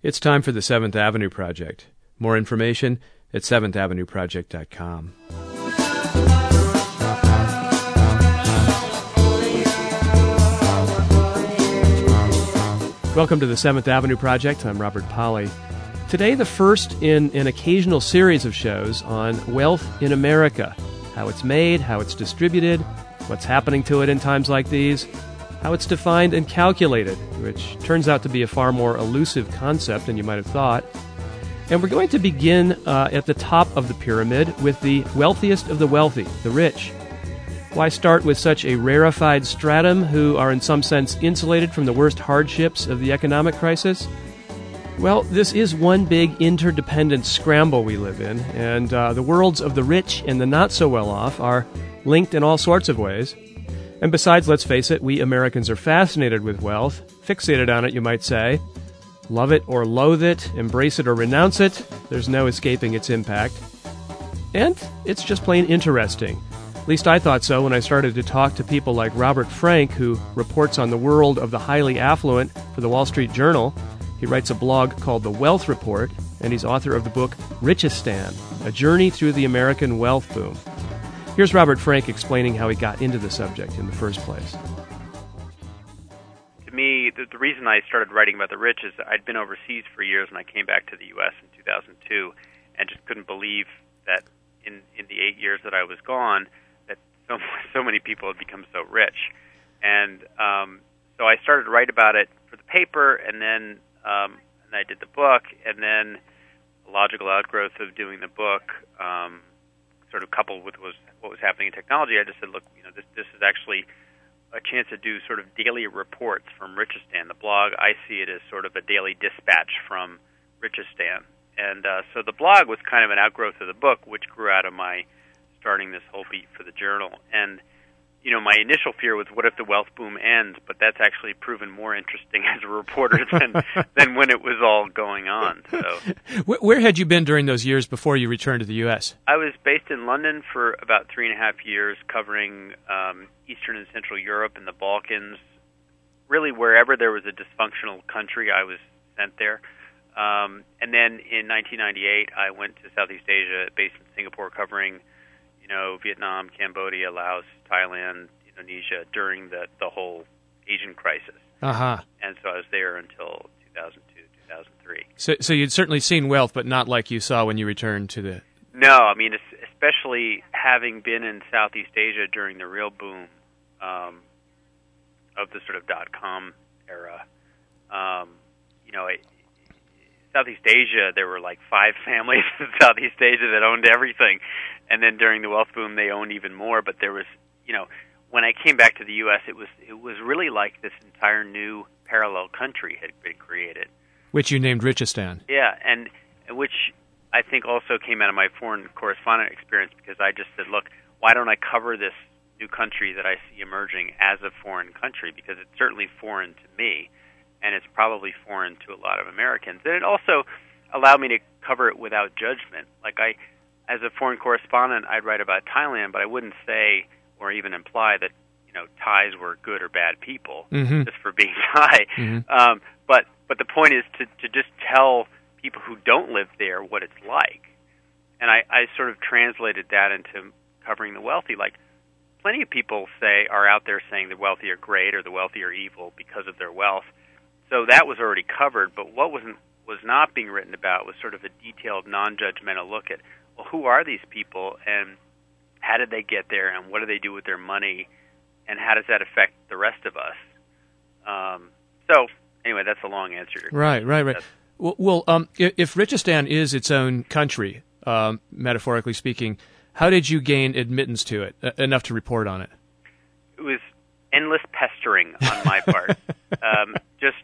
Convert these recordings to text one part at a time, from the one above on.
It's time for the Seventh Avenue Project. More information at seventheavenueproject.com. Welcome to the Seventh Avenue Project. I'm Robert Pollie. Today, the first in an occasional series of shows on wealth in America how it's made, how it's distributed, what's happening to it in times like these, how it's defined and calculated, which turns out to be a far more elusive concept than you might have thought. And we're going to begin uh, at the top of the pyramid with the wealthiest of the wealthy, the rich. Why start with such a rarefied stratum who are, in some sense, insulated from the worst hardships of the economic crisis? Well, this is one big interdependent scramble we live in, and uh, the worlds of the rich and the not so well off are linked in all sorts of ways. And besides, let's face it, we Americans are fascinated with wealth, fixated on it, you might say. Love it or loathe it, embrace it or renounce it, there's no escaping its impact. And it's just plain interesting. At least I thought so when I started to talk to people like Robert Frank, who reports on the world of the highly affluent for the Wall Street Journal. He writes a blog called The Wealth Report, and he's author of the book Richistan A Journey Through the American Wealth Boom. Here's Robert Frank explaining how he got into the subject in the first place. To me, the, the reason I started writing about the rich is I'd been overseas for years and I came back to the U.S. in 2002 and just couldn't believe that in, in the eight years that I was gone, that so, so many people had become so rich. And um, so I started to write about it for the paper, and then um, and I did the book, and then a logical outgrowth of doing the book um, sort of coupled with was what was happening in technology, I just said, look, you know, this this is actually a chance to do sort of daily reports from Richistan. The blog, I see it as sort of a daily dispatch from Richistan. And uh, so the blog was kind of an outgrowth of the book, which grew out of my starting this whole beat for the journal. And you know, my initial fear was, what if the wealth boom ends? But that's actually proven more interesting as a reporter than than when it was all going on. So, where had you been during those years before you returned to the U.S.? I was based in London for about three and a half years, covering um, Eastern and Central Europe and the Balkans. Really, wherever there was a dysfunctional country, I was sent there. Um, and then in 1998, I went to Southeast Asia, based in Singapore, covering you know, Vietnam, Cambodia, Laos, Thailand, Indonesia during the the whole Asian crisis. Uh-huh. And so I was there until 2002, 2003. So so you'd certainly seen wealth, but not like you saw when you returned to the No, I mean especially having been in Southeast Asia during the real boom um, of the sort of dot com era. Um, you know, it, Southeast Asia, there were like five families in Southeast Asia that owned everything, and then during the wealth boom, they owned even more. But there was, you know, when I came back to the U.S., it was it was really like this entire new parallel country had been created, which you named Richistan. Yeah, and which I think also came out of my foreign correspondent experience because I just said, look, why don't I cover this new country that I see emerging as a foreign country because it's certainly foreign to me and it's probably foreign to a lot of Americans. And it also allowed me to cover it without judgment. Like I, as a foreign correspondent, I'd write about Thailand, but I wouldn't say or even imply that you know Thais were good or bad people mm-hmm. just for being Thai. Mm-hmm. Um, but but the point is to to just tell people who don't live there what it's like. And I, I sort of translated that into covering the wealthy. Like plenty of people say are out there saying the wealthy are great or the wealthy are evil because of their wealth so that was already covered. But what wasn't was not being written about was sort of a detailed, non-judgmental look at well, who are these people and how did they get there and what do they do with their money and how does that affect the rest of us? Um, so anyway, that's a long answer. right, right, right. Well, well um, if Richistan is its own country, um, metaphorically speaking, how did you gain admittance to it uh, enough to report on it? It was endless pestering on my part. um, just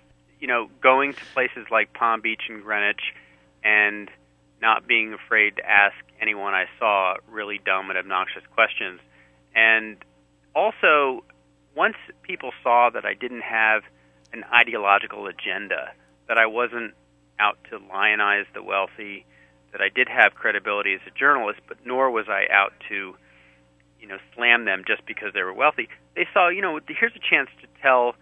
you know, going to places like Palm Beach and Greenwich and not being afraid to ask anyone I saw really dumb and obnoxious questions. And also, once people saw that I didn't have an ideological agenda, that I wasn't out to lionize the wealthy, that I did have credibility as a journalist, but nor was I out to, you know, slam them just because they were wealthy. They saw, you know, here's a chance to tell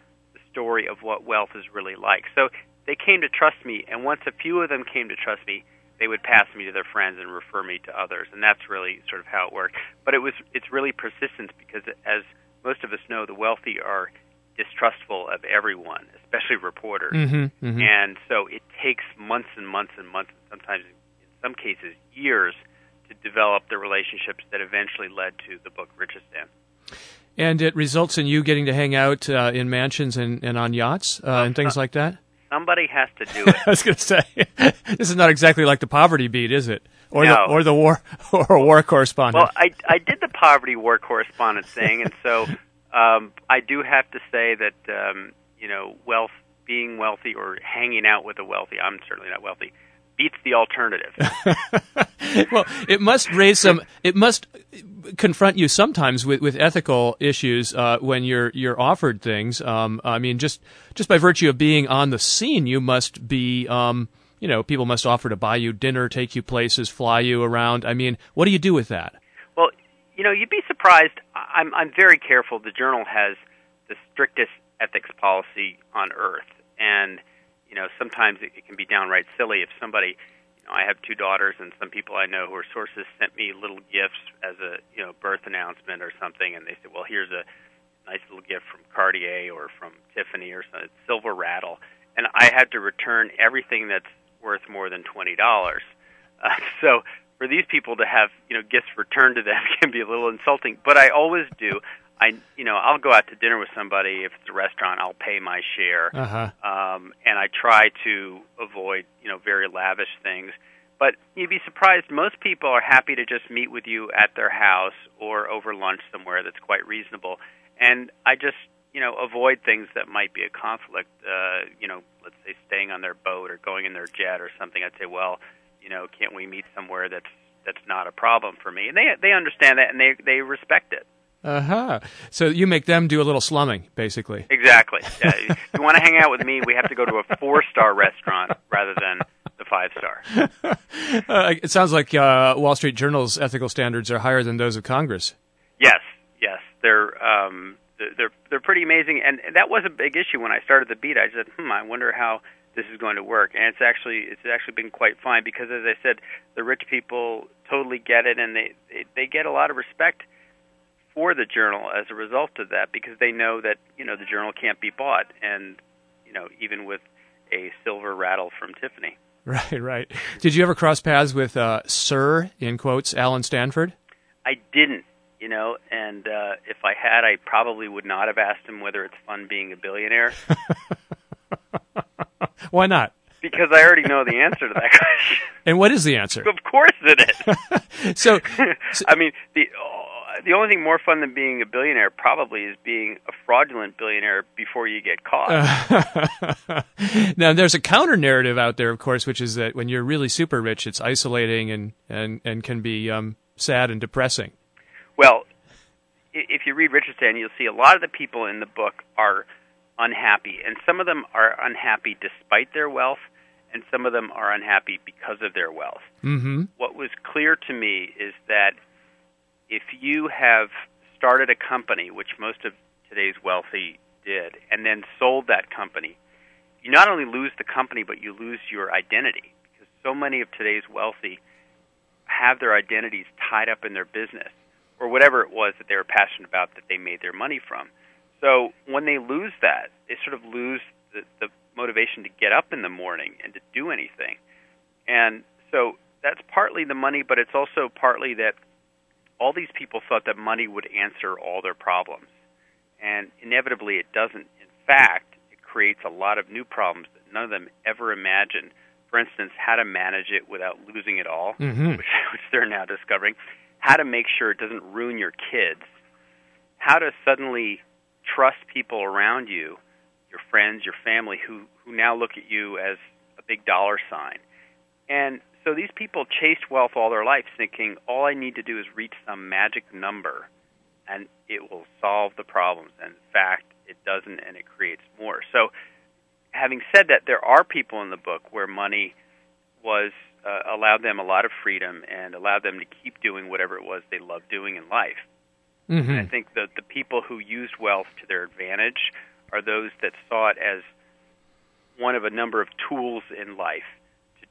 story of what wealth is really like. So they came to trust me, and once a few of them came to trust me, they would pass me to their friends and refer me to others, and that's really sort of how it worked. But it was it's really persistence because, as most of us know, the wealthy are distrustful of everyone, especially reporters, Mm-hmm, mm-hmm. and so it takes months and months and months, sometimes in some cases years, to develop the relationships that eventually led to the book Richistan. And it results in you getting to hang out uh, in mansions and, and on yachts uh, and things like that. Somebody has to do it. I was going to say, this is not exactly like the poverty beat, is it? Or No. the or the war or a war correspondent. Well, I I did the poverty war correspondent thing, and so um, I do have to say that um, you know wealth, being wealthy or hanging out with the wealthy. I'm certainly not wealthy. Beats the alternative. well, it must raise some. It must confront you sometimes with, with ethical issues uh, when you're you're offered things. Um, I mean, just just by virtue of being on the scene, you must be. Um, you know, people must offer to buy you dinner, take you places, fly you around. I mean, what do you do with that? Well, you know, you'd be surprised. I'm I'm very careful. The journal has the strictest ethics policy on earth, and you know, sometimes it, it can be downright silly if somebody. You know, I have two daughters, and some people I know who are sources sent me little gifts as a you know birth announcement or something, and they said, "Well, here's a nice little gift from Cartier or from Tiffany or something, silver rattle," and I had to return everything that's worth more than twenty dollars. Uh, so for these people to have you know gifts returned to them can be a little insulting. But I always do. I you know I'll go out to dinner with somebody if it's a restaurant. I'll pay my share, Uh huh. um, and I try to avoid you know very lavish things. But you'd be surprised. Most people are happy to just meet with you at their house or over lunch somewhere that's quite reasonable. And I just you know avoid things that might be a conflict. Uh, you know, let's say staying on their boat or going in their jet or something. I'd say, well, you know, can't we meet somewhere that's that's not a problem for me? And they they understand that and they they respect it. Uh huh. So you make them do a little slumming, basically. Exactly. Yeah, if you want to hang out with me, we have to go to a four star restaurant rather than the five star. Uh, it sounds like uh, Wall Street Journal's ethical standards are higher than those of Congress. Yes, yes, they're um, they're- they're they're pretty amazing, and that was a big issue when I started the beat. I said, hmm, I wonder how this is going to work, and it's actually it's actually been quite fine because, as I said, the rich people totally get it, and they they, they get a lot of respect for the journal as a result of that because they know that you know the journal can't be bought, and you know even with a silver rattle from Tiffany. Right, right. Did you ever cross paths with uh, Sir, in quotes, Allen Stanford? I didn't, you know, and uh, if I had, I probably would not have asked him whether it's fun being a billionaire Why not? because I already know the answer to that question. And what is the answer? of course it is. So, I mean, the the only thing more fun than being a billionaire probably is being a fraudulent billionaire before you get caught. now there's a counter narrative out there, of course, which is that when you're really super rich, it's isolating and and and can be um, sad and depressing. Well, if you read Richistan, you'll see a lot of the people in the book are unhappy, and some of them are unhappy despite their wealth, and some of them are unhappy because of their wealth. Mm-hmm. What was clear to me is that if you have started a company, which most of today's wealthy did, and then sold that company, you not only lose the company, but you lose your identity because so many of today's wealthy have their identities tied up in their business or whatever it was that they were passionate about that they made their money from. So when they lose that, they sort of lose the, the motivation to get up in the morning and to do anything. And so that's partly the money, but it's also partly that all these people thought that money would answer all their problems. And inevitably it doesn't. In fact, it creates a lot of new problems that none of them ever imagined. For instance, how to manage it without losing it all, Mhm. which, which they're now discovering. How to make sure it doesn't ruin your kids. How to suddenly trust people around you, your friends, your family, who, who now look at you as a big dollar sign. And so these people chased wealth all their life thinking all I need to do is reach some magic number and it will solve the problems. And in fact, it doesn't and it creates more. So having said that, there are people in the book where money was uh, allowed them a lot of freedom and allowed them to keep doing whatever it was they loved doing in life. Mm-hmm. And I think that the people who used wealth to their advantage are those that saw it as one of a number of tools in life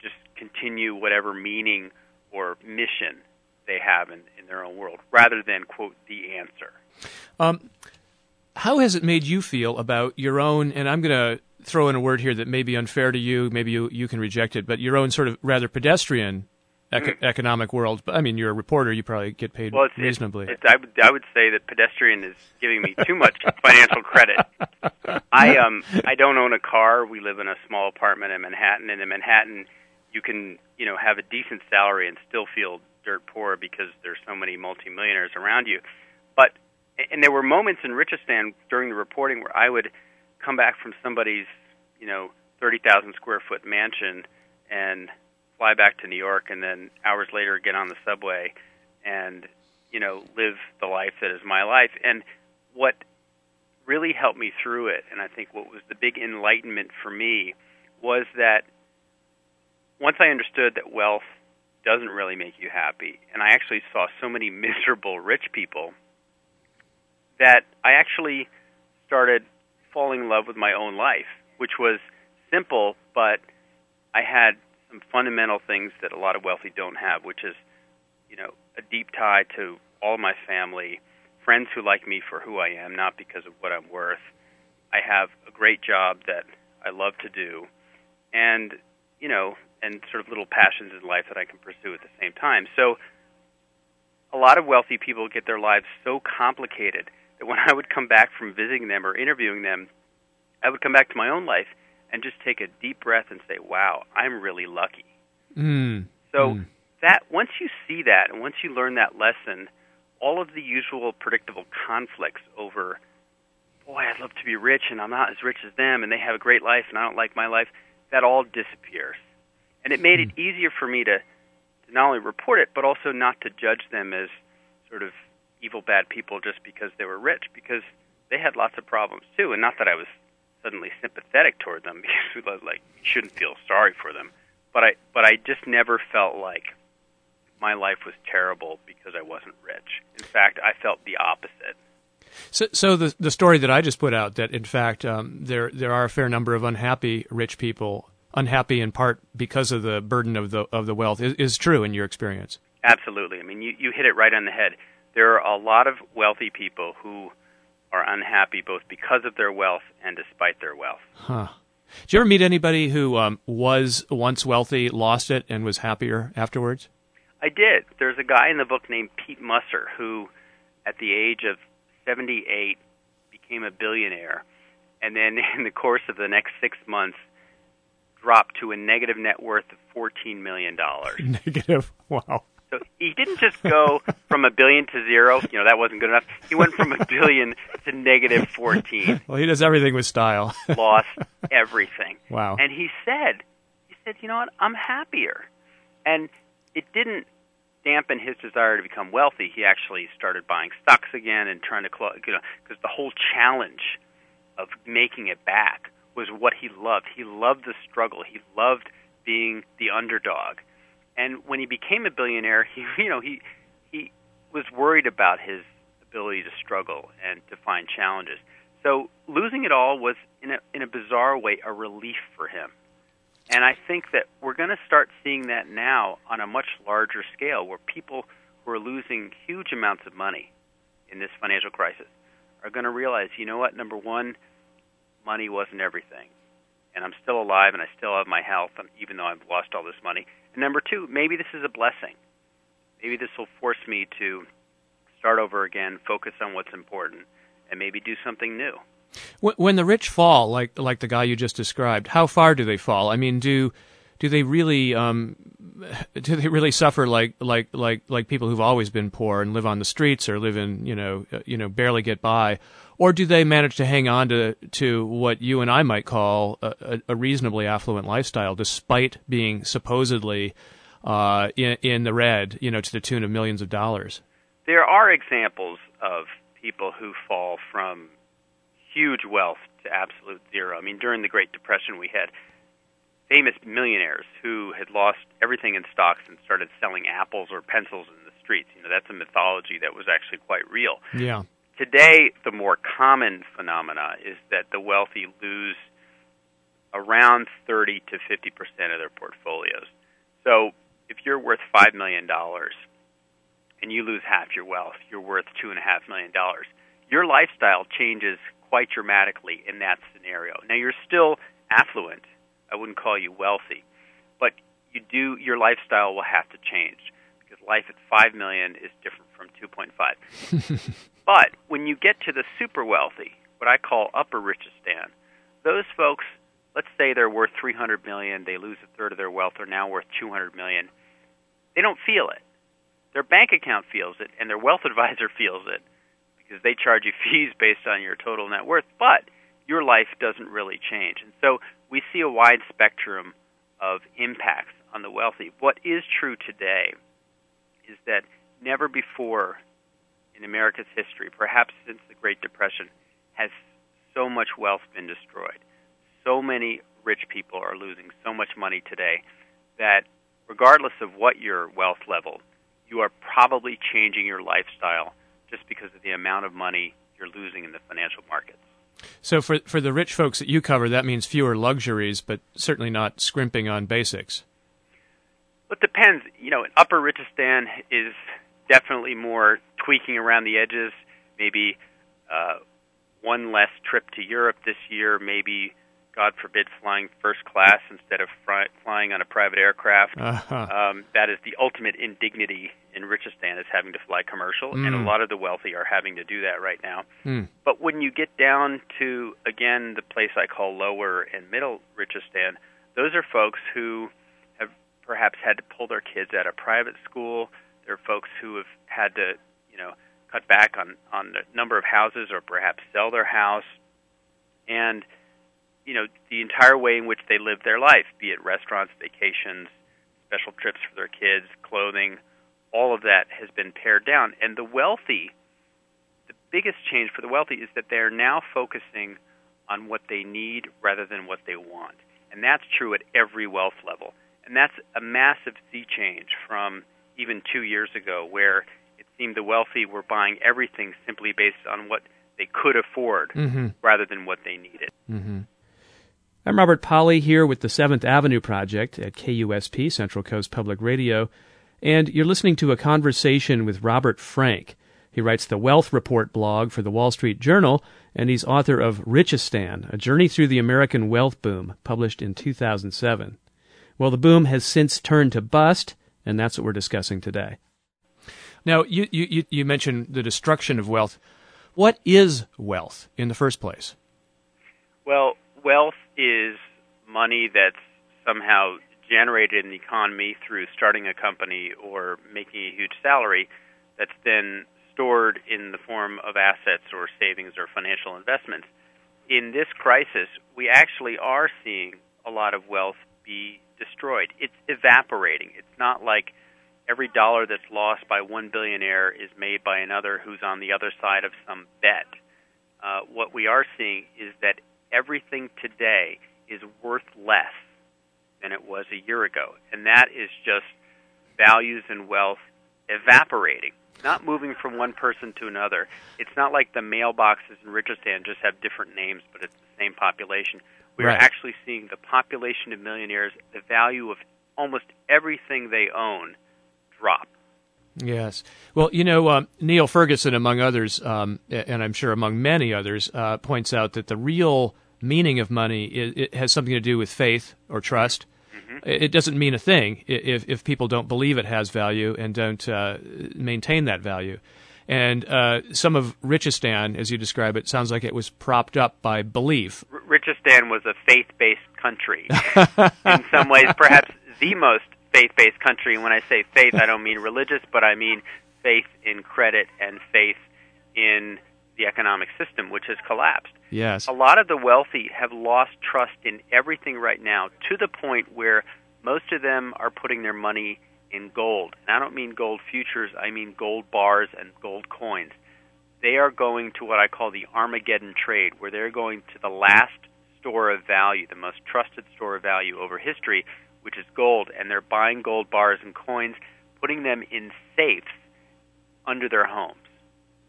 just continue whatever meaning or mission they have in, in their own world, rather than quote the answer. Um, how has it made you feel about your own? And I'm going to throw in a word here that may be unfair to you. Maybe you you can reject it, but your own sort of rather pedestrian ec- economic world. But I mean, you're a reporter; you probably get paid well, it's, reasonably. It's, it's, I would I would say that pedestrian is giving me too much financial credit. I um I don't own a car. We live in a small apartment in Manhattan, and in Manhattan, you can you know have a decent salary and still feel dirt poor because there's so many multimillionaires around you. But and there were moments in Richistan during the reporting where I would come back from somebody's you know thirty thousand square foot mansion and fly back to New York, and then hours later get on the subway and you know live the life that is my life. And what really helped me through it, and I think what was the big enlightenment for me, was that once I understood that wealth doesn't really make you happy, and I actually saw so many miserable rich people, that I actually started falling in love with my own life, which was simple, but I had some fundamental things that a lot of wealthy don't have, which is, you know, a deep tie to all my family, friends who like me for who I am, not because of what I'm worth. I have a great job that I love to do, and you know, and sort of little passions in life that I can pursue at the same time. So, a lot of wealthy people get their lives so complicated that when I would come back from visiting them or interviewing them, I would come back to my own life and just take a deep breath and say, "Wow, I'm really lucky." Mm. So mm. that once you see that and once you learn that lesson, all of the usual predictable conflicts over, boy, I'd love to be rich and I'm not as rich as them, and they have a great life and I don't like my life, that all disappears. And it made it easier for me to, to not only report it, but also not to judge them as sort of evil, bad people just because they were rich, because they had lots of problems too. And not that I was suddenly sympathetic toward them because we like shouldn't feel sorry for them. But I but I just never felt like my life was terrible because I wasn't rich. In fact, I felt the opposite. So, so the the story that I just put out that in fact um, there there are a fair number of unhappy rich people, unhappy in part because of the burden of the of the wealth, is, is true in your experience. Absolutely. I mean, you you hit it right on the head. There are a lot of wealthy people who are unhappy both because of their wealth and despite their wealth. Huh. Did you ever meet anybody who um, was once wealthy, lost it, and was happier afterwards? I did. There's a guy in the book named Pete Musser who, at the age of 78, became a billionaire, and then in the course of the next six months, dropped to a negative net worth of $14 million. Negative? Wow. So he didn't just go from a billion to zero. You know that wasn't good enough. He went from a billion to negative fourteen. Well, he does everything with style. Lost everything. Wow. And he said, he said, you know what? I'm happier. And it didn't dampen his desire to become wealthy. He actually started buying stocks again and trying to, you know, because the whole challenge of making it back was what he loved. He loved the struggle. He loved being the underdog and when he became a billionaire, he you know he he was worried about his ability to struggle and to find challenges. So losing it all was in a in a bizarre way a relief for him. And I think that we're going to start seeing that now on a much larger scale where people who are losing huge amounts of money in this financial crisis are going to realize, you know what, number 1, money wasn't everything. And I'm still alive and I still have my health even though I've lost all this money. And number two, maybe this is a blessing. Maybe this will force me to start over again, focus on what's important, and maybe do something new. When the rich fall, like like the guy you just described, how far do they fall? I mean, do do they really um, do they really suffer like like like like people who've always been poor and live on the streets or live in you know uh, you know barely get by, or do they manage to hang on to to what you and I might call a, a reasonably affluent lifestyle, despite being supposedly uh, in, in the red, you know, to the tune of millions of dollars? There are examples of people who fall from huge wealth to absolute zero. I mean, during the Great Depression, we had famous millionaires who had lost everything in stocks and started selling apples or pencils in the streets. You know, that's a mythology that was actually quite real. Yeah. Today, the more common phenomena is that the wealthy lose around 30 to 50 percent of their portfolios. So if you're worth five million dollars and you lose half your wealth, you're worth two and a half million dollars. Your lifestyle changes quite dramatically in that scenario. Now you're still affluent. I wouldn't call you wealthy, but you do your lifestyle will have to change because life at 5 million is different from 2.5. but when you get to the super wealthy, what I call upper richistan, those folks, let's say they're worth 300 million, they lose a third of their wealth, they're now worth 200 million. They don't feel it. Their bank account feels it and their wealth advisor feels it because they charge you fees based on your total net worth, but your life doesn't really change. And so we see a wide spectrum of impacts on the wealthy. What is true today is that never before in America's history, perhaps since the Great Depression, has so much wealth been destroyed. So many rich people are losing so much money today that regardless of what your wealth level, you are probably changing your lifestyle just because of the amount of money you're losing in the financial markets. So for for the rich folks that you cover, that means fewer luxuries, but certainly not scrimping on basics. It depends. You know, Upper Richistan is definitely more tweaking around the edges. Maybe uh, one less trip to Europe this year. Maybe, God forbid, flying first class instead of fly, flying on a private aircraft. Uh-huh. Um, that is the ultimate indignity in Richistan is having to fly commercial, Mm. and a lot of the wealthy are having to do that right now. Hmm. But when you get down to again the place I call lower and middle Richistan, those are folks who have perhaps had to pull their kids out of private school. There are folks who have had to, you know, cut back on on the number of houses or perhaps sell their house, and you know the entire way in which they live their life, be it restaurants, vacations, special trips for their kids, clothing, all of that has been pared down. And the wealthy, the biggest change for the wealthy is that they're now focusing on what they need rather than what they want. And that's true at every wealth level. And that's a massive sea change from even two years ago, where it seemed the wealthy were buying everything simply based on what they could afford Mm-hmm. rather than what they needed. Mm-hmm. I'm Robert Pollie here with the Seventh Avenue Project at KUSP, Central Coast Public Radio, and you're listening to a conversation with Robert Frank. He writes the Wealth Report blog for the Wall Street Journal, and he's author of Richistan, A Journey Through the American Wealth Boom, published in 2007. Well, the boom has since turned to bust, and that's what we're discussing today. Now, you, you, you mentioned the destruction of wealth. What is wealth in the first place? Well, wealth is money that's somehow generated in the economy through starting a company or making a huge salary that's then stored in the form of assets or savings or financial investments. In this crisis, we actually are seeing a lot of wealth be destroyed. It's evaporating. It's not like every dollar that's lost by one billionaire is made by another who's on the other side of some bet. Uh, what we are seeing is that everything today is worth less than it was a year ago. And that is just values and wealth evaporating, not moving from one person to another. It's not like the mailboxes in Richistan just have different names, but it's the same population. We Right. are actually seeing the population of millionaires, the value of almost everything they own drop. Yes. Well, you know, um, Niall Ferguson, among others, um, and I'm sure among many others, uh, points out that the real meaning of money is, it has something to do with faith or trust. It doesn't mean a thing if if people don't believe it has value and don't uh, maintain that value. And uh, some of Richistan, as you describe it, sounds like it was propped up by belief. R- Richistan was a faith-based country. in some ways, perhaps the most faith-based country. And when I say faith, I don't mean religious, but I mean faith in credit and faith in the economic system, which has collapsed. Yes. A lot of the wealthy have lost trust in everything right now to the point where most of them are putting their money in gold. And I don't mean gold futures, I mean gold bars and gold coins. They are going to what I call the Armageddon trade, where they're going to the last store of value, the most trusted store of value over history, which is gold, and they're buying gold bars and coins, putting them in safes under their homes.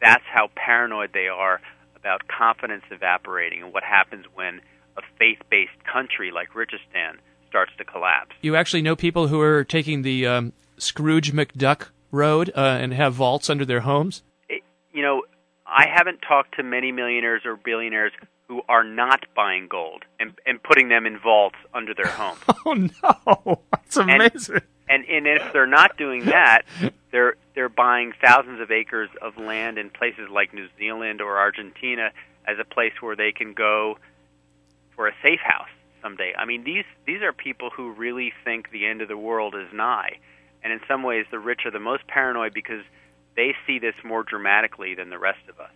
That's how paranoid they are about confidence evaporating and what happens when a faith-based country like Richistan starts to collapse. You actually know people who are taking the um, Scrooge McDuck road uh, and have vaults under their homes. It, you know, I haven't talked to many millionaires or billionaires who are not buying gold and, and putting them in vaults under their home. Oh no, that's amazing. And, and and if they're not doing that, they're they're buying thousands of acres of land in places like New Zealand or Argentina as a place where they can go for a safe house someday. I mean, these these are people who really think the end of the world is nigh, and in some ways, the rich are the most paranoid because they see this more dramatically than the rest of us.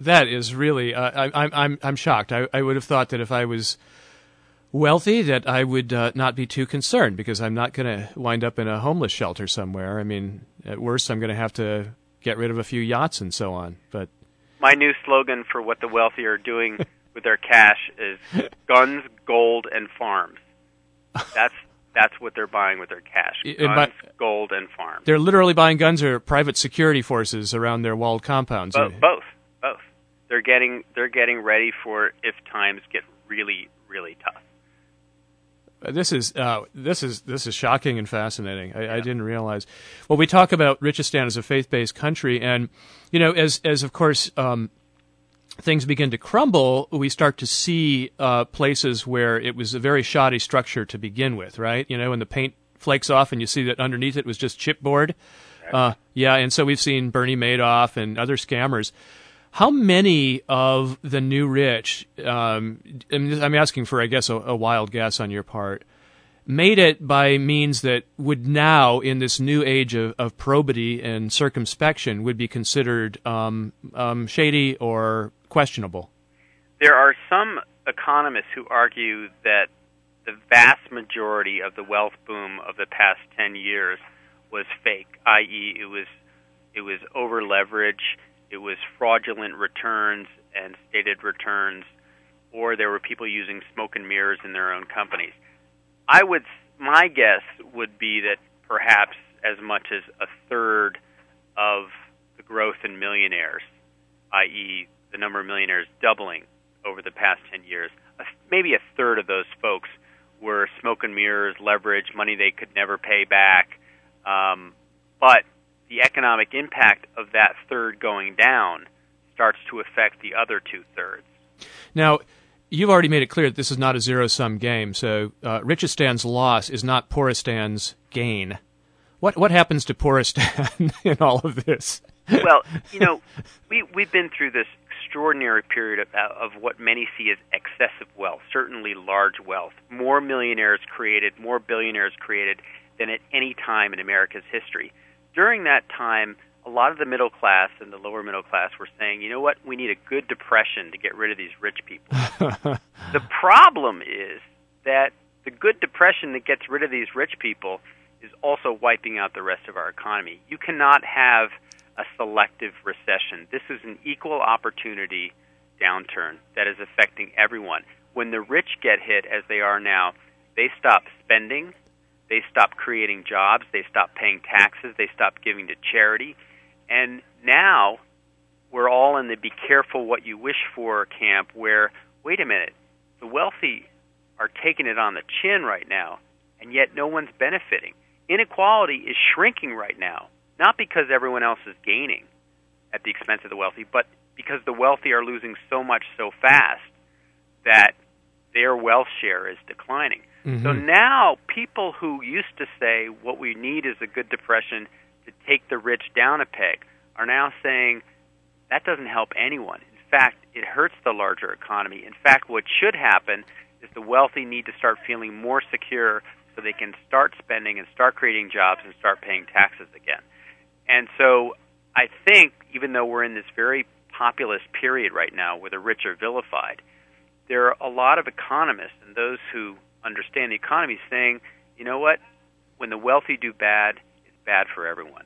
That is really, uh, I, I'm I'm I'm shocked. I, I would have thought that if I was wealthy, that I would uh, not be too concerned because I'm not going to wind up in a homeless shelter somewhere. I mean, at worst, I'm going to have to get rid of a few yachts and so on. But my new slogan for what the wealthy are doing with their cash is guns, gold, and farms. That's that's what they're buying with their cash: guns, by, gold, and farms. They're literally buying guns or private security forces around their walled compounds. Both, both, both. They're getting they're getting ready for if times get really really tough. This is uh, this is this is shocking and fascinating. I, yeah. I, didn't realize. Well, we talk about Richistan as a faith-based country, and you know, as as of course um, things begin to crumble, we start to see uh, places where it was a very shoddy structure to begin with, right? You know, when the paint flakes off and you see that underneath it was just chipboard. Uh, yeah, and so we've seen Bernie Madoff and other scammers. How many of the new rich, um, I'm asking for, I guess, a, a wild guess on your part, made it by means that would now, in this new age of, of probity and circumspection, would be considered um, um, shady or questionable? There are some economists who argue that the vast majority of the wealth boom of the past 10 years was fake, i.e., it was it was over leverage, it was fraudulent returns and stated returns, or there were people using smoke and mirrors in their own companies. I would, my guess would be that perhaps as much as a third of the growth in millionaires, i.e., the number of millionaires doubling over the past 10 years, maybe a third of those folks were smoke and mirrors, leverage, money they could never pay back. Um, but the economic impact of that third going down starts to affect the other two thirds. Now, you've already made it clear that this is not a zero sum game. So uh, Richistan's loss is not Pooristan's gain. What what happens to Pooristan in all of this? well, you know, we we've been through this extraordinary period of, of what many see as excessive wealth, certainly large wealth. More millionaires created, more billionaires created than at any time in America's history. During that time, a lot of the middle class and the lower middle class were saying, you know what, we need a good depression to get rid of these rich people. the problem is that the good depression that gets rid of these rich people is also wiping out the rest of our economy. You cannot have a selective recession. This is an equal opportunity downturn that is affecting everyone. When the rich get hit, as they are now, they stop spending, they stop creating jobs, they stop paying taxes, they stop giving to charity and now we're all in the be careful what you wish for camp where, wait a minute, the wealthy are taking it on the chin right now, and yet no one's benefiting. Inequality is shrinking right now, not because everyone else is gaining at the expense of the wealthy, but because the wealthy are losing so much so fast that their wealth share is declining. Mm-hmm. So now people who used to say what we need is a good depression to take the rich down a peg are now saying that doesn't help anyone. In fact, it hurts the larger economy. In fact, what should happen is the wealthy need to start feeling more secure so they can start spending and start creating jobs and start paying taxes again. And so I think, even though we're in this very populist period right now where the rich are vilified, there are a lot of economists and those who understand the economy saying, you know what, when the wealthy do bad, it's bad for everyone.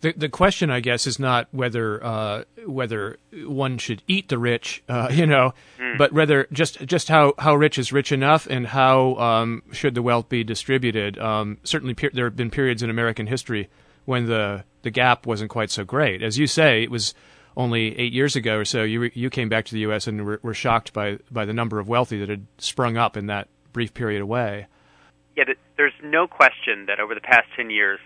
The the question, I guess, is not whether uh, whether one should eat the rich, uh, you know, mm. but rather just just how, how rich is rich enough, and how um, should the wealth be distributed. Um, certainly, per- there have been periods in American history when the the gap wasn't quite so great. As you say, it was only eight years ago or so, you you came back to the U.S. and were, were shocked by by the number of wealthy that had sprung up in that brief period away. Yeah, there's no question that over the past ten years,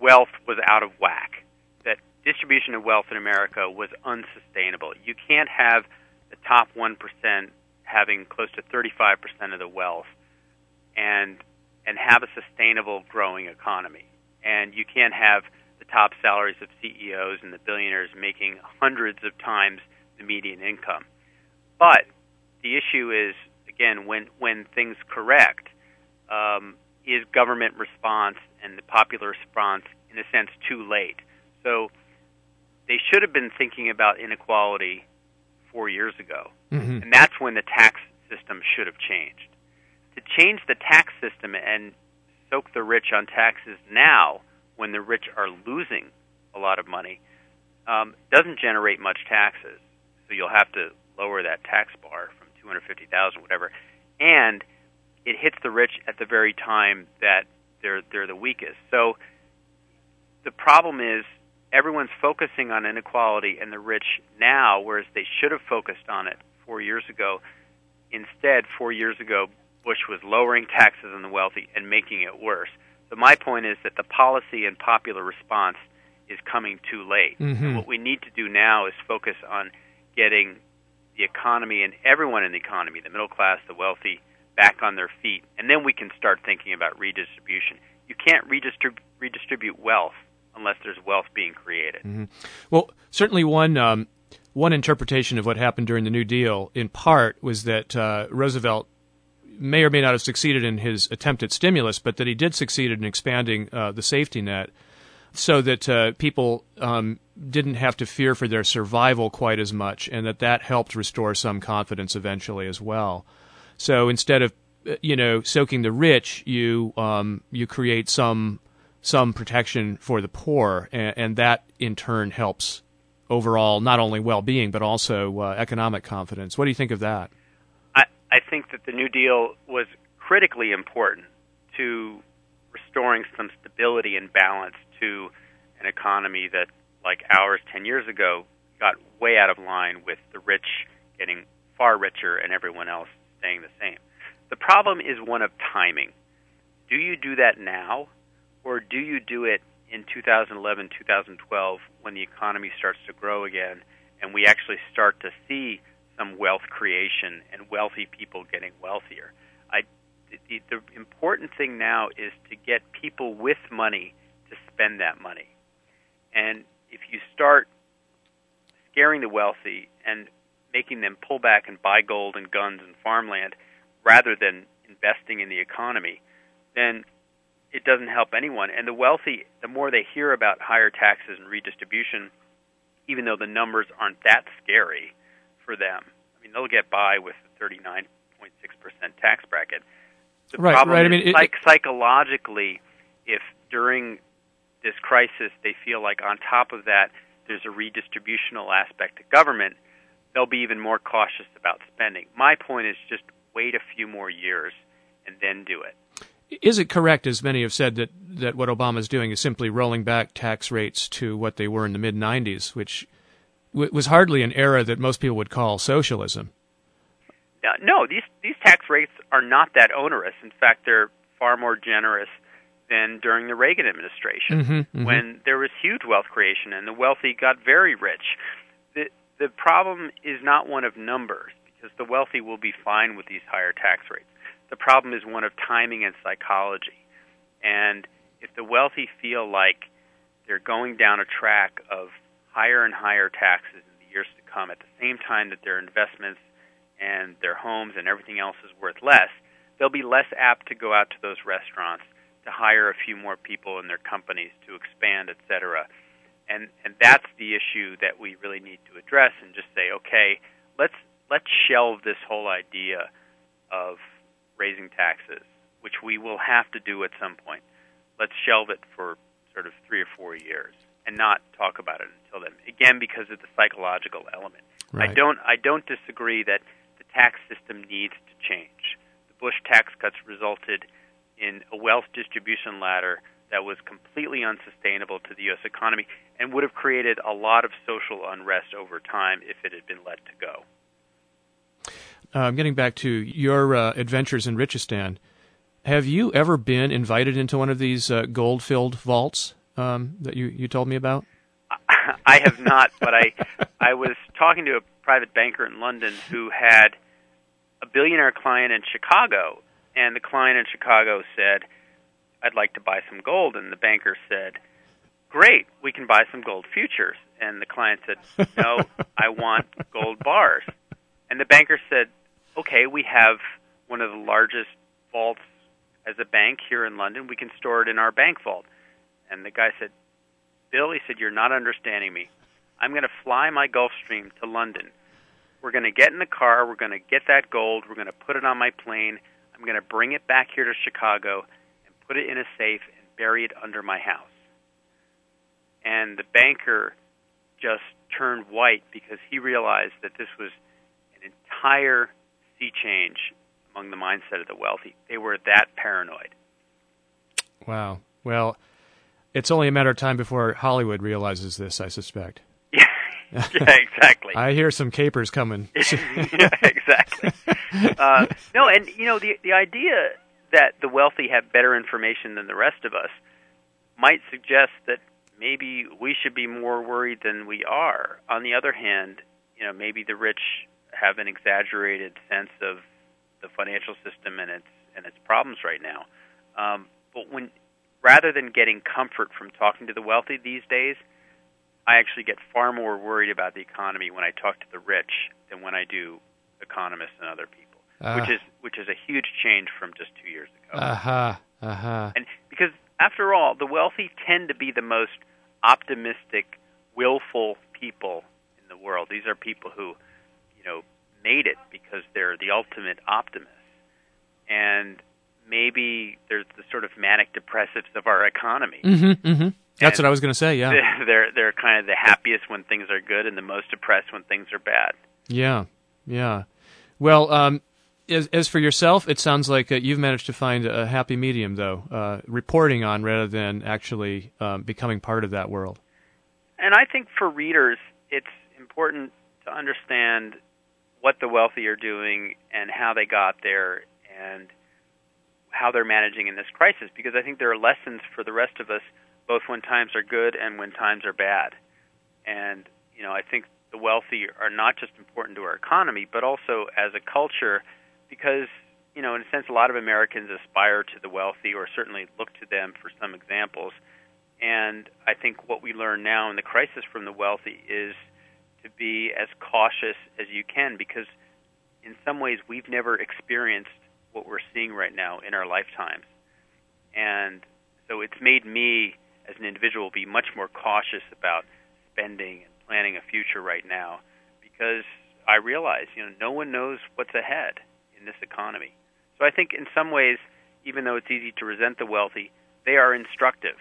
wealth was out of whack. That distribution of wealth in America was unsustainable. You can't have the top one percent having close to 35% of the wealth and and have a sustainable growing economy. And you can't have the top salaries of CEOs and the billionaires making hundreds of times the median income. But the issue is again when when things correct, um, is government response and the popular response in a sense too late. So they should have been thinking about inequality four years ago, mm-hmm. and that's when the tax system should have changed. To change the tax system and soak the rich on taxes now, when the rich are losing a lot of money, um, doesn't generate much taxes. So you'll have to lower that tax bar from two hundred fifty thousand, whatever, and it hits the rich at the very time that they're they're the weakest. So the problem is everyone's focusing on inequality and the rich now, whereas they should have focused on it four years ago. Instead, four years ago, Bush was lowering taxes on the wealthy and making it worse. So my point is that the policy and popular response is coming too late. Mm-hmm. And what we need to do now is focus on getting the economy and everyone in the economy, the middle class, the wealthy, back on their feet, and then we can start thinking about redistribution. You can't redistrib- redistribute wealth unless there's wealth being created. Mm-hmm. Well, certainly one um, one interpretation of what happened during the New Deal, in part, was that uh, Roosevelt may or may not have succeeded in his attempt at stimulus, but that he did succeed in expanding uh, the safety net so that uh, people um, didn't have to fear for their survival quite as much, and that that helped restore some confidence eventually as well. So instead of uh, you know soaking the rich, you um, you create some some protection for the poor, and, and that in turn helps overall not only well-being but also uh, economic confidence. What do you think of that? I, think that the New Deal was critically important to restoring some stability and balance to an economy that, like ours 10 years ago, got way out of line with the rich getting far richer and everyone else staying the same. The problem is one of timing. Do you do that now, or do you do it in 2011, 2012, when the economy starts to grow again and we actually start to see some wealth creation and wealthy people getting wealthier? I, the, the important thing now is to get people with money to spend that money. And if you start scaring the wealthy and making them pull back and buy gold and guns and farmland rather than investing in the economy, then it doesn't help anyone. And the wealthy, the more they hear about higher taxes and redistribution, even though the numbers aren't that scary for them, I mean, they'll get by with the 39.6% tax bracket. The right, problem right. is I mean, it, psych- psychologically, if during this crisis they feel like on top of that there's a redistributional aspect to government, they'll be even more cautious about spending. My point is just wait a few more years and then do it. Is it correct, as many have said, that, that what Obama is doing is simply rolling back tax rates to what they were in the mid 90s, which w- was hardly an era that most people would call socialism? Uh, no, these, these tax rates are not that onerous. In fact, they're far more generous than during the Reagan administration mm-hmm, mm-hmm. when there was huge wealth creation and the wealthy got very rich. The, the problem is not one of numbers because the wealthy will be fine with these higher tax rates. The problem is one of timing and psychology. And if the wealthy feel like they're going down a track of higher and higher taxes in the years to come at the same time that their investments and their homes and everything else is worth less, they'll be less apt to go out to those restaurants to hire a few more people in their companies to expand, et cetera. And and that's the issue that we really need to address and just say, okay, let's let's shelve this whole idea of raising taxes, which we will have to do at some point. Let's shelve it for sort of three or four years and not talk about it then. Again, because of the psychological element. Right. I don't I don't disagree that the tax system needs to change. The Bush tax cuts resulted in a wealth distribution ladder that was completely unsustainable to the U.S. economy and would have created a lot of social unrest over time if it had been let to go. Uh, getting back to your uh, adventures in Richistan, have you ever been invited into one of these uh, gold-filled vaults um, that you, you told me about? I have not, but I I was talking to a private banker in London who had a billionaire client in Chicago, and the client in Chicago said, "I'd like to buy some gold," and the banker said, "Great, we can buy some gold futures." And the client said, "No, I want gold bars." And the banker said, "Okay, we have one of the largest vaults as a bank here in London. We can store it in our bank vault." And the guy said, Bill, he said, You're not understanding me. I'm going to fly my Gulfstream to London. We're going to get in the car. We're going to get that gold. We're going to put it on my plane. I'm going to bring it back here to Chicago and put it in a safe and bury it under my house. And the banker just turned white because he realized that this was an entire sea change among the mindset of the wealthy. They were that paranoid. Wow. Well, it's only a matter of time before Hollywood realizes this, I suspect. Yeah, exactly. I hear some capers coming. yeah, exactly. Uh, no, and you know the the idea that the wealthy have better information than the rest of us might suggest that maybe we should be more worried than we are. On the other hand, you know, maybe the rich have an exaggerated sense of the financial system and its and its problems right now. Um, but when rather than getting comfort from talking to the wealthy these days, I actually get far more worried about the economy when I talk to the rich than when I do economists and other people, uh, which is which is a huge change from just two years ago. Uh huh. Uh huh. And because after all, the wealthy tend to be the most optimistic, willful people in the world. These are people who, you know, made it because they're the ultimate optimists. And maybe there's the sort of manic depressives of our economy. Mm-hmm, mm-hmm. That's what I was going to say. Yeah, they're they're kind of the happiest when things are good and the most depressed when things are bad. Yeah, yeah. Well, um, as as for yourself, it sounds like uh, you've managed to find a happy medium, though, uh, reporting on rather than actually um, becoming part of that world. And I think for readers, it's important to understand what the wealthy are doing and how they got there, and how they're managing in this crisis because I think there are lessons for the rest of us both when times are good and when times are bad. And you know, I think the wealthy are not just important to our economy, but also as a culture because you know, in a sense a lot of Americans aspire to the wealthy or certainly look to them for some examples. And I think what we learn now in the crisis from the wealthy is to be as cautious as you can because in some ways we've never experienced what we're seeing right now in our lifetimes. And so it's made me, as an individual, be much more cautious about spending and planning a future right now because I realize, you know, no one knows what's ahead in this economy. So I think in some ways, even though it's easy to resent the wealthy, they are instructive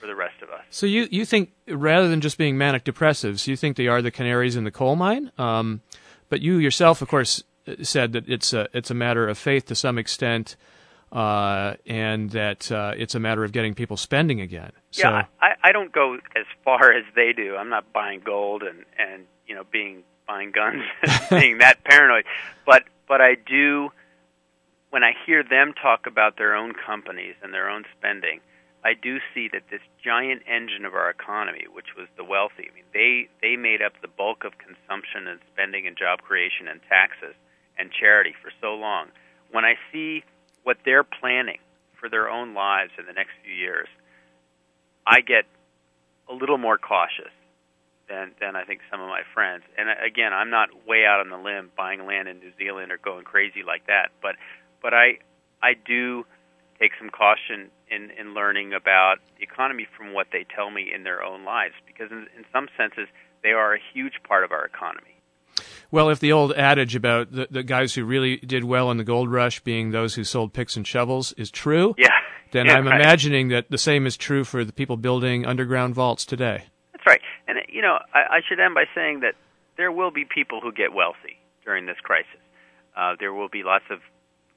for the rest of us. So you, you think rather than just being manic depressives, you think they are the canaries in the coal mine? Um, but you yourself, of course, said that it's a it's a matter of faith to some extent, uh, and that uh, it's a matter of getting people spending again. So, yeah, I, I don't go as far as they do. I'm not buying gold and and you know being buying guns being that paranoid, but but I do when I hear them talk about their own companies and their own spending. I do see that this giant engine of our economy, which was the wealthy, I mean, they they made up the bulk of consumption and spending and job creation and taxes and charity for so long. When I see what they're planning for their own lives in the next few years, I get a little more cautious than than I think some of my friends. And uh, again, I'm not way out on the limb buying land in New Zealand or going crazy like that, but but I I do take some caution in in learning about the economy from what they tell me in their own lives because in, in some senses they are a huge part of our economy. Well, if the old adage about the, the guys who really did well in the gold rush being those who sold picks and shovels is true, yeah, then yeah, I'm right. imagining that the same is true for the people building underground vaults today. That's right. And you know, I, I should end by saying that there will be people who get wealthy during this crisis. Uh, there will be lots of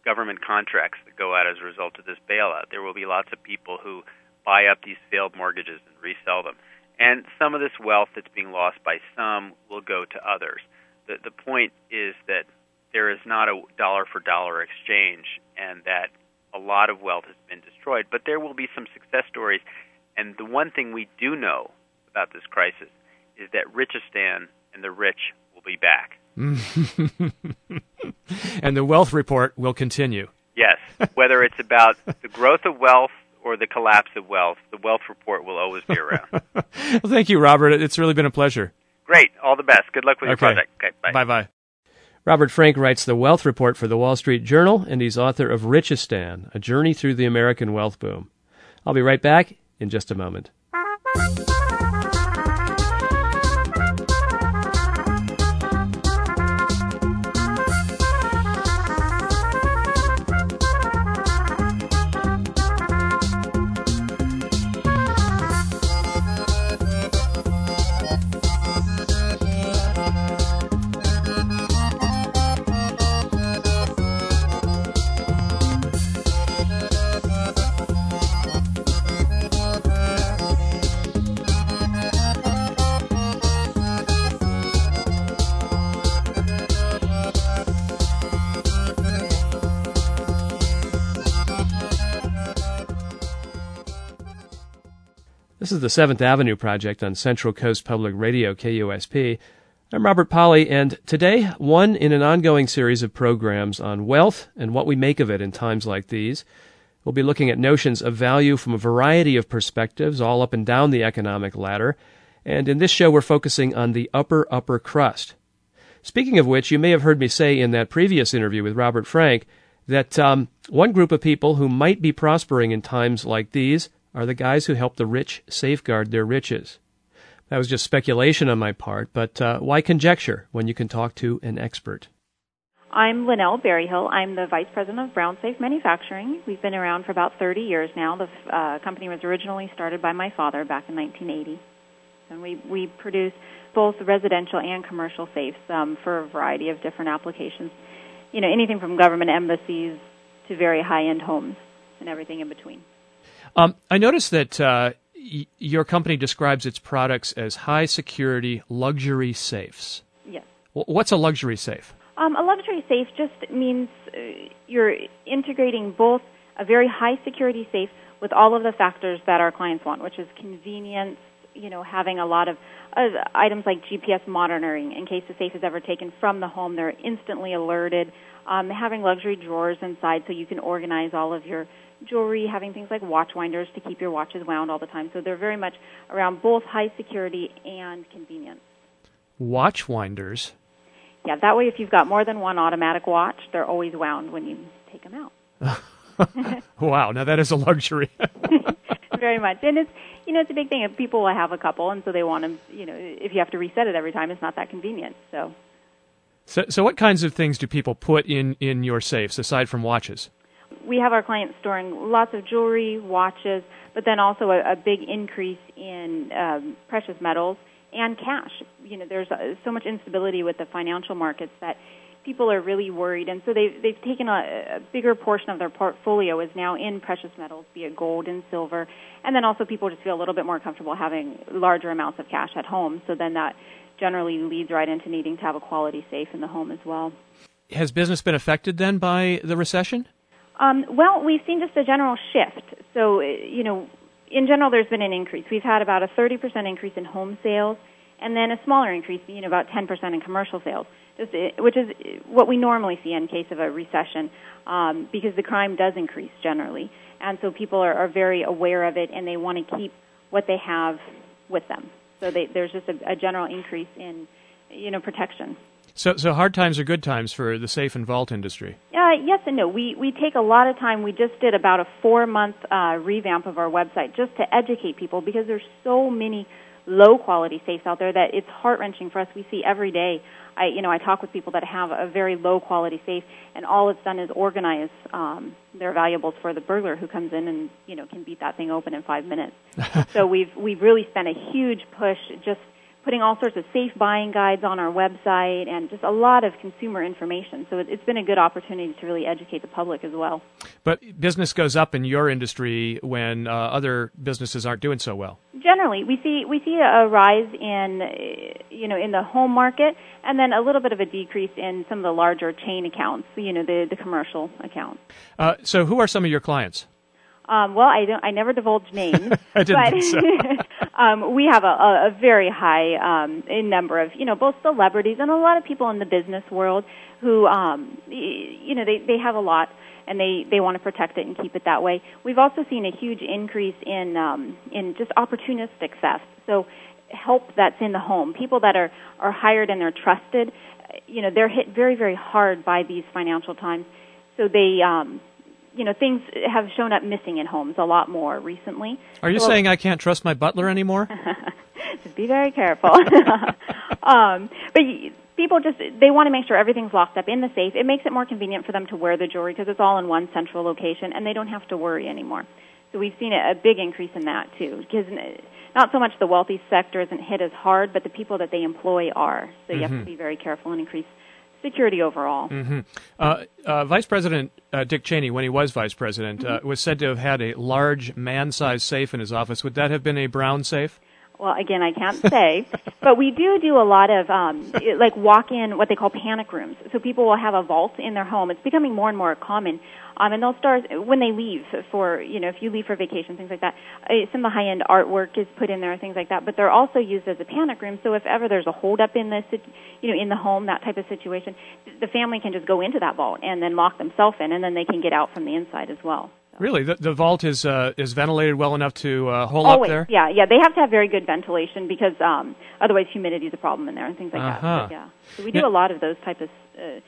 government contracts that go out as a result of this bailout. There will be lots of people who buy up these failed mortgages and resell them. And some of this wealth that's being lost by some will go to others. The, the point is that there is not a dollar for dollar exchange and that a lot of wealth has been destroyed. But there will be some success stories. And the one thing we do know about this crisis is that Richistan and the rich will be back. and the wealth report will continue. Yes. Whether it's about the growth of wealth or the collapse of wealth, the wealth report will always be around. well, thank you, Robert. It's really been a pleasure. Great. All the best. Good luck with okay. your project. Okay, bye. Bye bye. Robert Frank writes the Wealth Report for the Wall Street Journal, and he's author of Richistan, A Journey Through the American Wealth Boom. I'll be right back in just a moment. This is the Seventh Avenue Project on Central Coast Public Radio, KUSP. I'm Robert Pollie, and today, one in an ongoing series of programs on wealth and what we make of it in times like these. We'll be looking at notions of value from a variety of perspectives, all up and down the economic ladder. And in this show, we're focusing on the upper, upper crust. Speaking of which, you may have heard me say in that previous interview with Robert Frank that um, one group of people who might be prospering in times like these are the guys who help the rich safeguard their riches. That was just speculation on my part, but uh, why conjecture when you can talk to an expert? I'm Lynel Berryhill. I'm the Vice President of Brown Safe Manufacturing. We've been around for about 30 years now. The uh, company was originally started by my father back in 1980. And we, we produce both residential and commercial safes um, for a variety of different applications. You know, anything from government embassies to very high-end homes and everything in between. Um, I noticed that uh, y- your company describes its products as high security luxury safes. Yes. W- what's a luxury safe? Um, a luxury safe just means uh, you're integrating both a very high security safe with all of the factors that our clients want, which is convenience, you know, having a lot of uh, items like GPS monitoring in case the safe is ever taken from the home. They're instantly alerted. Um, having luxury drawers inside so you can organize all of your jewelry, having things like watch winders to keep your watches wound all the time. So they're very much around both high security and convenience. Watch winders? Yeah, that way if you've got more than one automatic watch, they're always wound when you take them out. wow, now that is a luxury. very much. And it's you know, it's a big thing. If People will have a couple and so they want them, you know, if you have to reset it every time, it's not that convenient. So So so what kinds of things do people put in in your safes aside from watches? We have our clients storing lots of jewelry, watches, but then also a, a big increase in um, precious metals and cash. You know, there's uh, so much instability with the financial markets that people are really worried, and so they've they've taken a, a bigger portion of their portfolio is now in precious metals, be it gold and silver, and then also people just feel a little bit more comfortable having larger amounts of cash at home. So then that generally leads right into needing to have a quality safe in the home as well. Has business been affected then by the recession? Um, well, we've seen just a general shift. So, uh, you know, in general, there's been an increase. We've had about a 30% increase in home sales, and then a smaller increase, you know, about 10% in commercial sales, just, uh, which is what we normally see in case of a recession, um, because the crime does increase generally, and so people are, are very aware of it, and they want to keep what they have with them. So they, there's just a, a general increase in, you know, protection. So, so hard times are good times for the safe and vault industry. Uh, yes and no. We we take a lot of time. We just did about a four month uh, revamp of our website just to educate people because there's so many low quality safes out there that it's heart wrenching for us. We see every day. I you know I talk with people that have a very low quality safe, and all it's done is organize um, their valuables for the burglar who comes in and you know can beat that thing open in five minutes. so we've we've really spent a huge push just putting all sorts of safe buying guides on our website and just a lot of consumer information. So it's been a good opportunity to really educate the public as well. But business goes up in your industry when uh, other businesses aren't doing so well. Generally, we see we see a rise in you know in the home market, and then a little bit of a decrease in some of the larger chain accounts. You know the the commercial accounts. Uh, so, who are some of your clients? Um, well, I don't. I never divulge names. I didn't but, so. um, we have a, a very high um, number of you know both celebrities and a lot of people in the business world who um, you know they they have a lot and they they want to protect it and keep it that way. We've also seen a huge increase in um, in just opportunistic theft. So help that's in the home, people that are are hired and they're trusted, you know they're hit very very hard by these financial times. So they um, you know things have shown up missing in homes a lot more recently. Are you So- saying I can't trust my butler anymore? just be very careful. um, but people just they want to make sure everything's locked up in the safe. It makes it more convenient for them to wear the jewelry because it's all in one central location, and they don't have to worry anymore. So we've seen a, a big increase in that too, because not so much the wealthy sector isn't hit as hard, but the people that they employ are. So you have to be very careful and increase security overall. Uh, uh, Vice President uh, Dick Cheney, when he was vice president, uh, was said to have had a large man-sized safe in his office. Would that have been a brown safe? Well, again, I can't say, but we do do a lot of um, like walk-in, what they call panic rooms. So people will have a vault in their home. It's becoming more and more common, um, and they'll start when they leave for you know if you leave for vacation, things like that. Uh, some of the high-end artwork is put in there, things like that. But they're also used as a panic room. So if ever there's a holdup in the you know in the home, that type of situation, the family can just go into that vault and then lock themselves in, and then they can get out from the inside as well. Really, the, the vault is uh, is ventilated well enough to uh, hold Always, up there. yeah, yeah. They have to have very good ventilation because um, otherwise humidity is a problem in there and things like Uh-huh. that. So, yeah, so we do Now- a lot of those type of uh,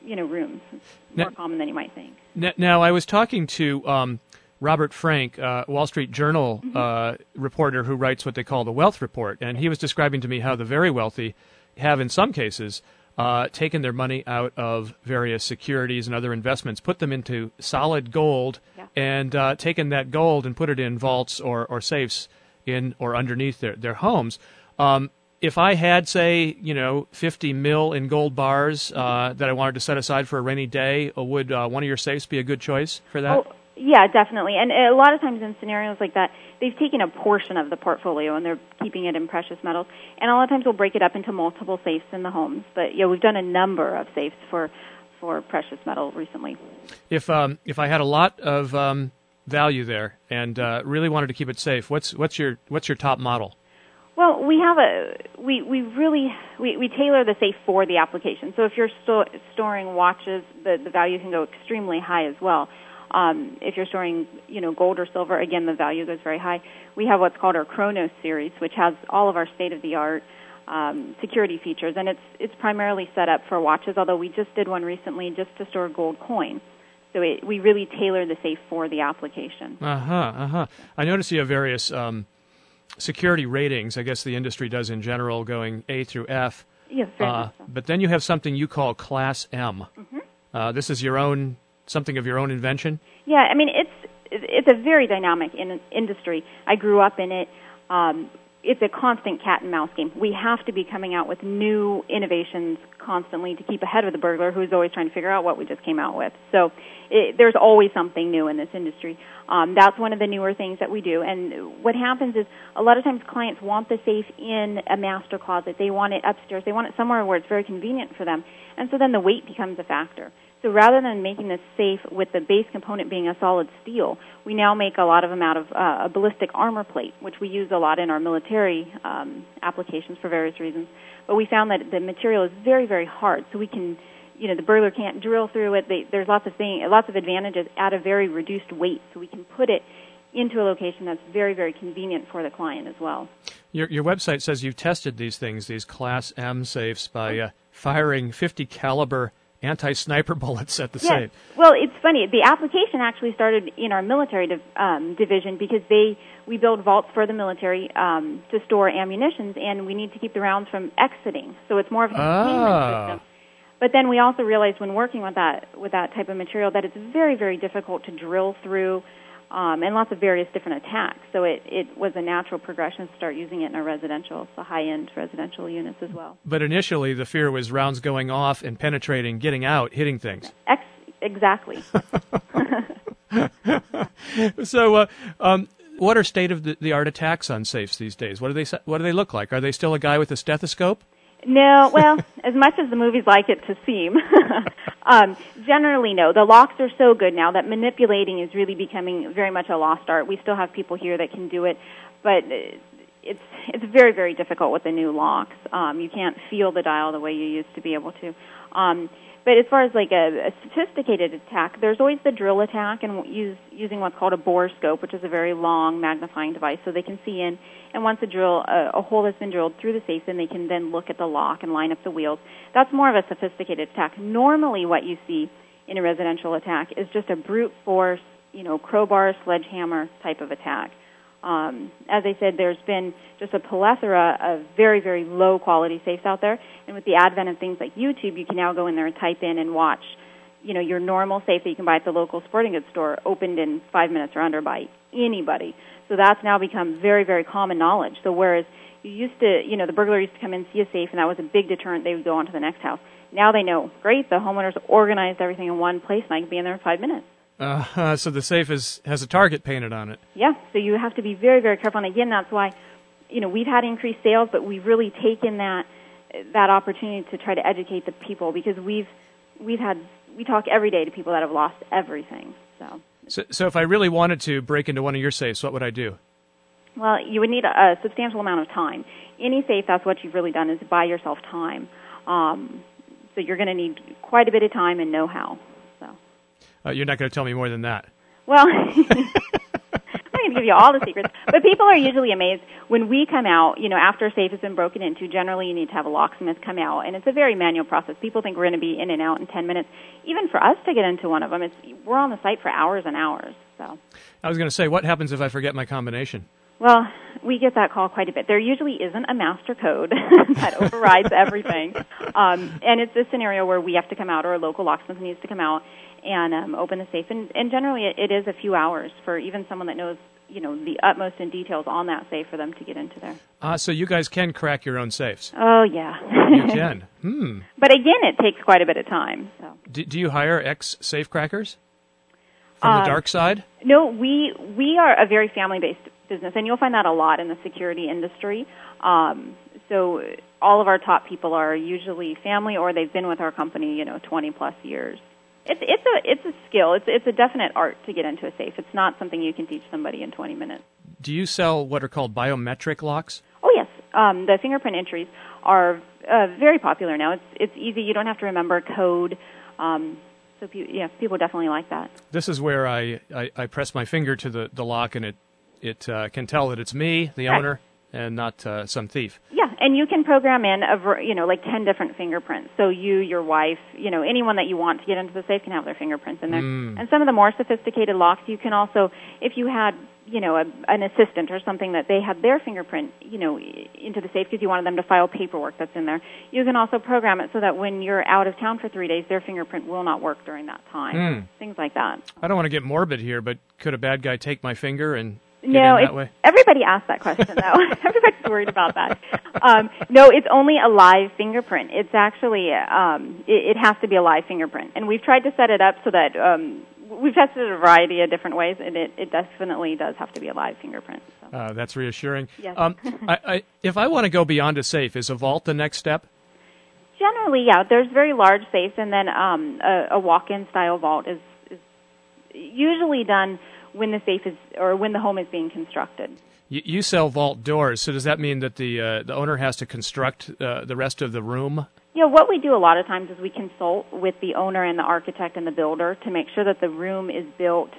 you know rooms. It's more Now- common than you might think. Now, I was talking to um, Robert Frank, uh, Wall Street Journal uh, reporter who writes what they call the Wealth Report, and he was describing to me how the very wealthy have, in some cases, uh, taken their money out of various securities and other investments, put them into solid gold, Yeah. and uh, taken that gold and put it in vaults or, or safes in or underneath their, their homes. Um, if I had, say, you know, 50 mil in gold bars uh, that I wanted to set aside for a rainy day, uh, would uh, one of your safes be a good choice for that? Oh, yeah, definitely. And a lot of times in scenarios like that, they've taken a portion of the portfolio and they're keeping it in precious metals. And a lot of times we'll break it up into multiple safes in the homes. But yeah, we've done a number of safes for for precious metal recently. If um, if I had a lot of um, value there and uh, really wanted to keep it safe, what's what's your what's your top model? Well, we have a we we really we, we tailor the safe for the application. So if you're sto- storing watches, the the value can go extremely high as well. Um, if you're storing, you know, gold or silver, again, the value goes very high. We have what's called our Chronos series, which has all of our state-of-the-art um, security features, and it's it's primarily set up for watches. Although we just did one recently just to store gold coin, so it, we really tailor the safe for the application. Uh huh. Uh huh. I notice you have various um, security ratings. I guess the industry does in general, going A through F. Yes, very Uh, so. but then you have something you call Class M. Uh, this is your own something of your own invention. Yeah, I mean it's it's a very dynamic in, industry. I grew up in it. Um, it's a constant cat and mouse game. We have to be coming out with new innovations constantly to keep ahead of the burglar, who's always trying to figure out what we just came out with. So it, there's always something new in this industry. Um, that's one of the newer things that we do. And what happens is a lot of times clients want the safe in a master closet. They want it upstairs. They want it somewhere where it's very convenient for them. And so then the weight becomes a factor. So rather than making this safe with the base component being a solid steel, we now make a lot of them out of uh, a ballistic armor plate, which we use a lot in our military um, applications for various reasons. But we found that the material is very, very hard, so we can, you know, the burglar can't drill through it. They, there's lots of thing, lots of advantages at a very reduced weight, so we can put it into a location that's very, very convenient for the client as well. Your your website says you've tested these things, these Class M safes, by uh, firing 50 caliber anti-sniper bullets at the Yes. safe. Well, it's funny. The application actually started in our military div- um, division because they we build vaults for the military um, to store ammunitions, and we need to keep the rounds from exiting. So it's more of a containment Ah. system. But then we also realized when working with that with that type of material that it's very very difficult to drill through. Um, and lots of various different attacks. So it, it was a natural progression to start using it in our residential, so high end residential units as well. But initially, the fear was rounds going off and penetrating, getting out, hitting things. Ex- exactly. so, uh, um, what are state of the, the art attacks on safes these days? What do they what do they look like? Are they still a guy with a stethoscope? No, well, as much as the movies like it to seem, um, generally no. The locks are so good now that manipulating is really becoming very much a lost art. We still have people here that can do it, but it's it's very very difficult with the new locks. Um, you can't feel the dial the way you used to be able to. Um, but as far as like a, a sophisticated attack, there's always the drill attack and use, using what's called a borescope, which is a very long magnifying device, so they can see in. And once a drill, a, a hole has been drilled through the safe, then they can then look at the lock and line up the wheels. That's more of a sophisticated attack. Normally, what you see in a residential attack is just a brute force, you know, crowbar, sledgehammer type of attack. Um, as I said, there's been just a plethora of very, very low quality safes out there. And with the advent of things like YouTube, you can now go in there and type in and watch, you know, your normal safe that you can buy at the local sporting goods store opened in five minutes or under by anybody. So that's now become very, very common knowledge. So whereas you used to, you know, the burglar used to come in, see a safe, and that was a big deterrent. They would go on to the next house. Now they know, great, the homeowners organized everything in one place, and I can be in there in five minutes. Uh, so the safe is, has a target painted on it. Yeah, so you have to be very, very careful. And again, that's why, you know, we've had increased sales, but we've really taken that that opportunity to try to educate the people because we've we've had we talk every day to people that have lost everything. So. So, so if I really wanted to break into one of your safes, what would I do? Well, you would need a, a substantial amount of time. Any safe, that's what you've really done is buy yourself time. Um, so you're going to need quite a bit of time and know-how. Uh, you're not going to tell me more than that. Well, I'm going to give you all the secrets, but people are usually amazed when we come out. You know, after a safe has been broken into, generally you need to have a locksmith come out, and it's a very manual process. People think we're going to be in and out in 10 minutes. Even for us to get into one of them, it's we're on the site for hours and hours. So, I was going to say, what happens if I forget my combination? Well, we get that call quite a bit. There usually isn't a master code that overrides everything, um, and it's a scenario where we have to come out, or a local locksmith needs to come out and um, open the safe. And, and generally, it, it is a few hours for even someone that knows you know the utmost in details on that safe for them to get into there. Ah, uh, so you guys can crack your own safes. Oh yeah, you can. Hmm. But again, it takes quite a bit of time. So. Do, do you hire ex safe crackers from the uh, dark side? No, we we are a very family based business, and you'll find that a lot in the security industry. Um, so all of our top people are usually family, or they've been with our company, you know, 20 plus years. It's it's a it's a skill. It's it's a definite art to get into a safe. It's not something you can teach somebody in 20 minutes. Do you sell what are called biometric locks? Oh yes, um, the fingerprint entries are uh, very popular now. It's it's easy. You don't have to remember code. Um, so pe- yeah, people definitely like that. This is where I, I, I press my finger to the, the lock and it it uh, can tell that it's me, the owner, and not uh, some thief. Yeah, and you can program in a you know like ten different fingerprints. So you, your wife, you know anyone that you want to get into the safe can have their fingerprints in there. Mm. And some of the more sophisticated locks, you can also, if you had you know a, an assistant or something that they had their fingerprint you know into the safe because you wanted them to file paperwork that's in there. You can also program it so that when you're out of town for three days, their fingerprint will not work during that time. Mm. Things like that. I don't want to get morbid here, but could a bad guy take my finger and no, everybody asks that question though. Everybody's worried about that. Um, no, it's only a live fingerprint. It's actually um, it, it has to be a live fingerprint, and we've tried to set it up so that um, we've tested it a variety of different ways, and it, it definitely does have to be a live fingerprint. So. Uh, that's reassuring. Yes. Um, I, I, if I want to go beyond a safe, is a vault the next step? Generally, yeah. There's very large safes, and then um, a, a walk-in style vault is, is usually done when the safe is or when the home is being constructed. You, you sell vault doors, so does that mean that the uh, the owner has to construct uh, the rest of the room? Yeah, what we do a lot of times is we consult with the owner and the architect and the builder to make sure that the room is built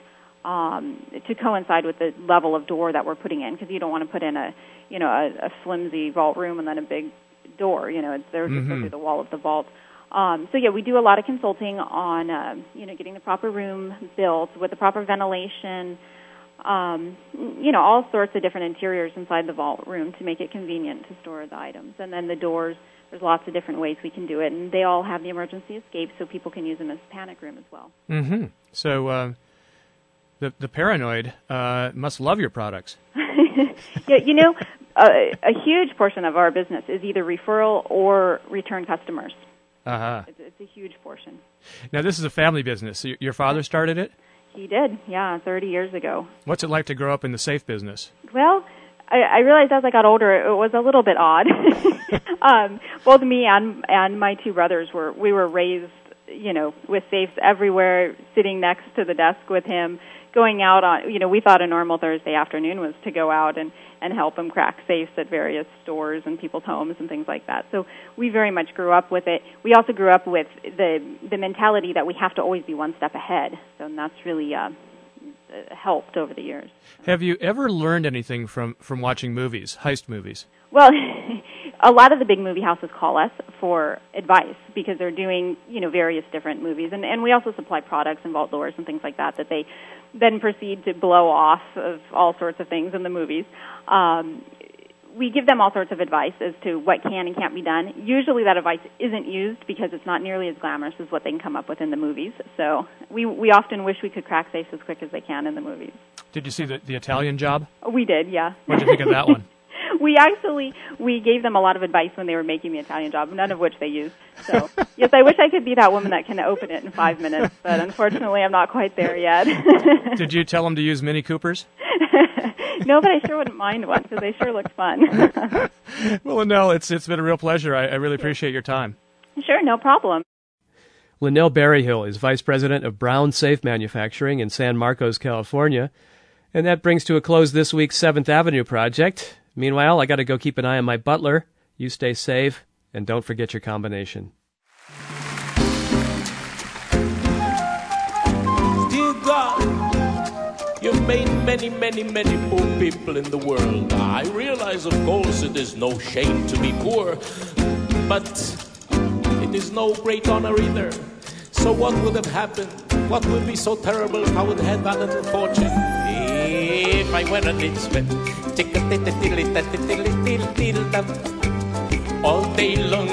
um, to coincide with the level of door that we're putting in, because you don't want to put in a you know a, a flimsy vault room and then a big door. You know, it's there mm-hmm. to through the wall of the vault. Um, so yeah, we do a lot of consulting on uh, you know getting the proper room built with the proper ventilation, um, you know all sorts of different interiors inside the vault room to make it convenient to store the items. And then the doors, there's lots of different ways we can do it, and they all have the emergency escape, so people can use them as a panic room as well. Mm-hmm. So uh, The, the paranoid uh, must love your products. yeah, you know, a, a huge portion of our business is either referral or return customers. Uh-huh. It's, it's a huge portion. Now, this is a family business. So your father started it? He did, yeah, 30 years ago. What's it like to grow up in the safe business? Well, I, I realized as I got older, it was a little bit odd. um, both me and and my two brothers were we were raised, you know, with safes everywhere, sitting next to the desk with him, going out on, you know, we thought a normal Thursday afternoon was to go out and and help them crack safes at various stores and people's homes and things like that. So we very much grew up with it. We also grew up with the the mentality that we have to always be one step ahead. So that's really uh, helped over the years. Have you ever learned anything from from watching movies, heist movies? Well, a lot of the big movie houses call us for advice because they're doing you know various different movies, and and we also supply products and vault doors and things like that that they then proceed to blow off of all sorts of things in the movies. Um, we give them all sorts of advice as to what can and can't be done. Usually that advice isn't used because it's not nearly as glamorous as what they can come up with in the movies. So we we often wish we could crack safes as quick as they can in the movies. Did you see the, the Italian job? We did, yeah. What did you think of that one? we actually we gave them a lot of advice when they were making the Italian job, none of which they used. So yes, I wish I could be that woman that can open it in five minutes, but unfortunately, I'm not quite there yet. Did you tell them to use Mini Coopers? no, but I sure wouldn't mind one because they sure look fun. well, no, it's it's been a real pleasure. I, I really appreciate your time. Sure, no problem. Lynel Berryhill is Vice President of Brown Safe Manufacturing in San Marcos, California. And that brings to a close this week's 7th Avenue project. Meanwhile, I got to go keep an eye on my butler. You stay safe, and don't forget your combination. Dear God, you've made many, many, many poor people in the world. I realize, of course, it is no shame to be poor, but it is no great honor either. So, what would have happened? What would be so terrible if I would have had that little fortune? If I were a ditchman, all day long,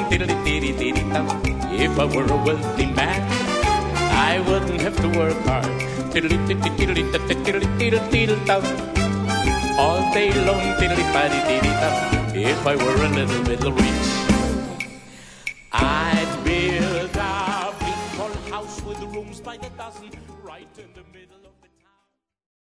if I were a wealthy man, I wouldn't have to work hard. All day long, if I were a little bit rich, I'd